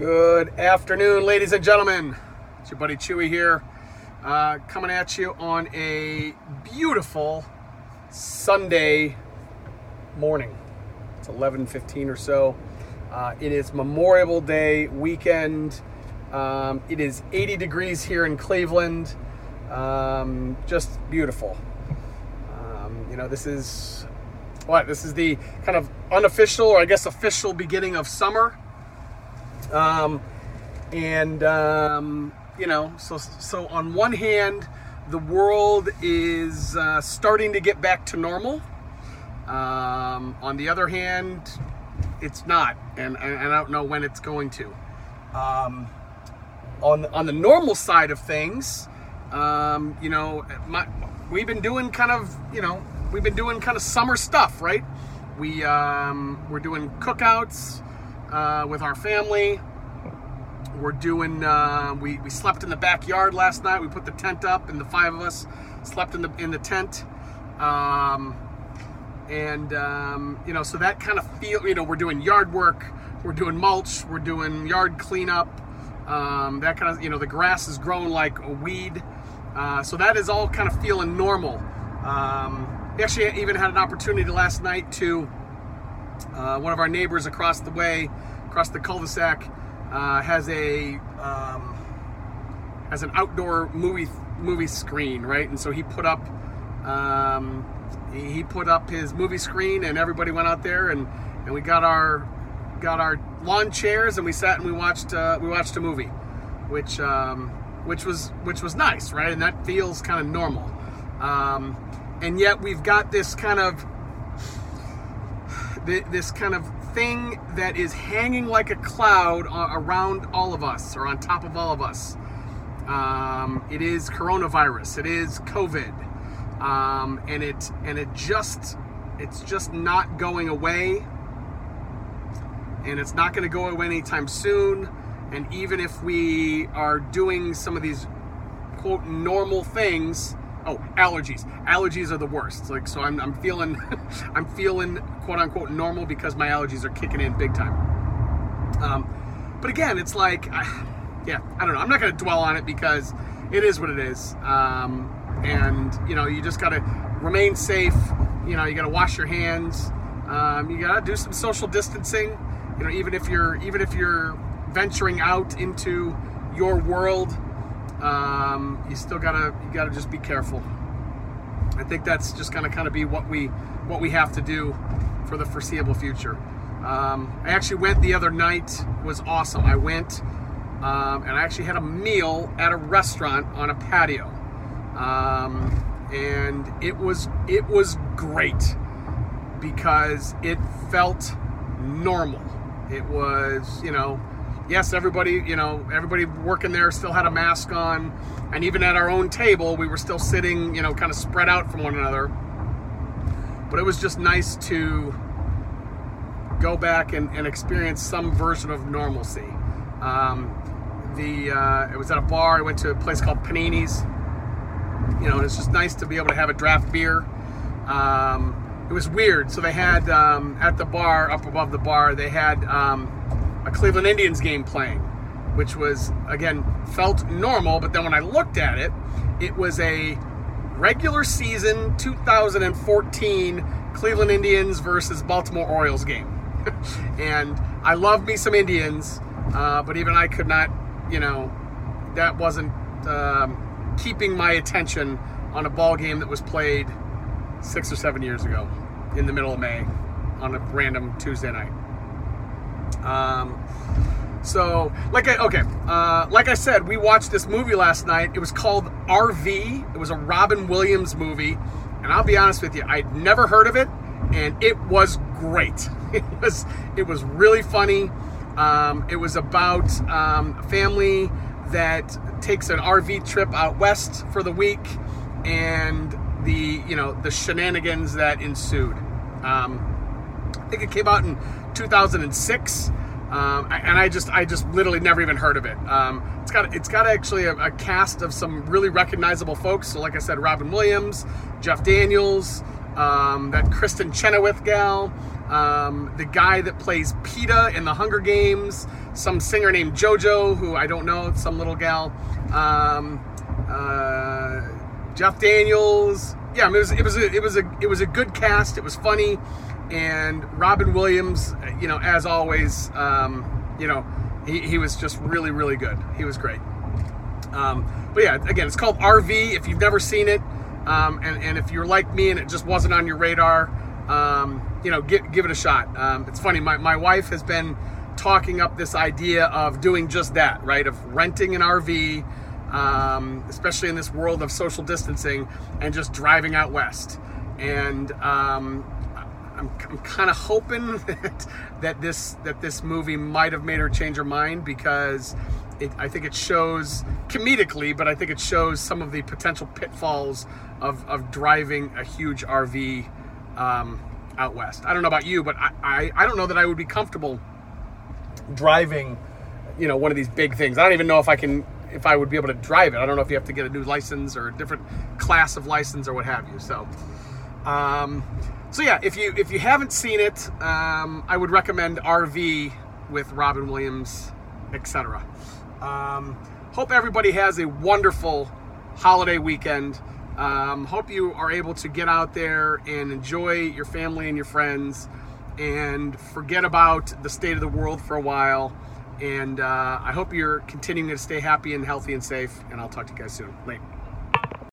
Good afternoon, ladies and gentlemen. It's your buddy Chewie here, uh, coming at you on a beautiful Sunday morning. It's 11:15 or so. Uh, it is Memorial Day weekend. Um, it is 80 degrees here in Cleveland. Um, just beautiful. Um, you know, this is what this is the kind of unofficial, or I guess official beginning of summer. Um, and um, you know, so so on one hand, the world is uh, starting to get back to normal. Um, on the other hand, it's not, and, and I don't know when it's going to. Um, on on the normal side of things, um, you know, my, we've been doing kind of, you know, we've been doing kind of summer stuff, right? We um, we're doing cookouts uh, with our family. We're doing. Uh, we we slept in the backyard last night. We put the tent up, and the five of us slept in the in the tent. Um, and um, you know, so that kind of feel. You know, we're doing yard work. We're doing mulch. We're doing yard cleanup. Um, that kind of. You know, the grass is growing like a weed. Uh, so that is all kind of feeling normal. Um, actually even had an opportunity last night to uh, one of our neighbors across the way, across the cul-de-sac, uh, has a um, has an outdoor movie movie screen, right? And so he put up um, he, put up his movie screen, and everybody went out there, and and we got our got our lawn chairs, and we sat and we watched uh, we watched a movie, which um, which was which was nice, right? And that feels kind of normal. Um, and yet we've got this kind of this kind of thing that is hanging like a cloud around all of us or on top of all of us. Um, it is coronavirus. It is COVID, um, and it and it just it's just not going away, and it's not going to go away anytime soon. And even if we are doing some of these quote normal things, oh allergies. Allergies are the worst. Like so i'm, I'm feeling i'm feeling quote unquote normal because my allergies are kicking in big time. Um, but again it's like yeah i don't know. I'm not going to dwell on it because it is what it is. Um, and you know you just got to remain safe. You know you got to wash your hands. Um, you got to do some social distancing. You know even if you're even if you're venturing out into your world um, you still gotta you gotta just be careful. I think that's just gonna kind of be what we what we have to do for the foreseeable future. Um, I actually went the other night was awesome. I went um, and I actually had a meal at a restaurant on a patio, um, and it was it was great because it felt normal. It was you know yes, everybody, you know, everybody working there still had a mask on, and even at our own table, we were still sitting, you know, kind of spread out from one another. But it was just nice to go back and, and experience some version of normalcy. Um, the uh, it was at a bar. I went to a place called Panini's. You know, it's just nice to be able to have a draft beer. Um, it was weird. So they had um, at the bar, up above the bar, they had um, a Cleveland Indians game playing, which was, again, felt normal. But then when I looked at it, it was a regular season 2014 Cleveland Indians versus Baltimore Orioles game. and I love me some Indians, uh, but even I could not, you know, that wasn't um, keeping my attention on a ball game that was played six or seven years ago in the middle of May on a random Tuesday night. Um, so, like I okay, uh, like I said, we watched this movie last night. It was called RV. It was a Robin Williams movie, and I'll be honest with you, I'd never heard of it, and it was great. It was it was really funny. Um, it was about um, a family that takes an RV trip out west for the week, and the you know the shenanigans that ensued. Um, I think it came out in 2006. Um, and I just, I just literally never even heard of it. Um, it's got, it's got actually a, a, cast of some really recognizable folks. So, like I said, Robin Williams, Jeff Daniels, um, that Kristin Chenoweth gal, um, the guy that plays Peeta in the Hunger Games, some singer named JoJo, who I don't know, some little gal, um, uh, Jeff Daniels. Yeah, I mean, it was it was a, it was a it was a good cast. It was funny, and Robin Williams, you know, as always, um, you know, he, he was just really really good. He was great. Um, but yeah, again, it's called RV. If you've never seen it, um, and, and if you're like me and it just wasn't on your radar, um, you know, give, give it a shot. Um, it's funny, my, my wife has been talking up this idea of doing just that, right? Of renting an RV, um, especially in this world of social distancing, and just driving out west. And um, I'm, I'm kind of hoping that, that this that this movie might have made her change her mind because it, I think it shows comedically, but I think it shows some of the potential pitfalls of, of driving a huge RV um, out west. I don't know about you, but I, I, I don't know that I would be comfortable driving, you know, one of these big things. I don't even know if I can, if I would be able to drive it. I don't know if you have to get a new license or a different class of license or what have you. So, um, so yeah, if you if you haven't seen it, um, I would recommend RV with Robin Williams, etc. Um, hope everybody has a wonderful holiday weekend. Um, hope you are able to get out there and enjoy your family and your friends and forget about the state of the world for a while. And uh, I hope you're continuing to stay happy and healthy and safe. And I'll talk to you guys soon. Late.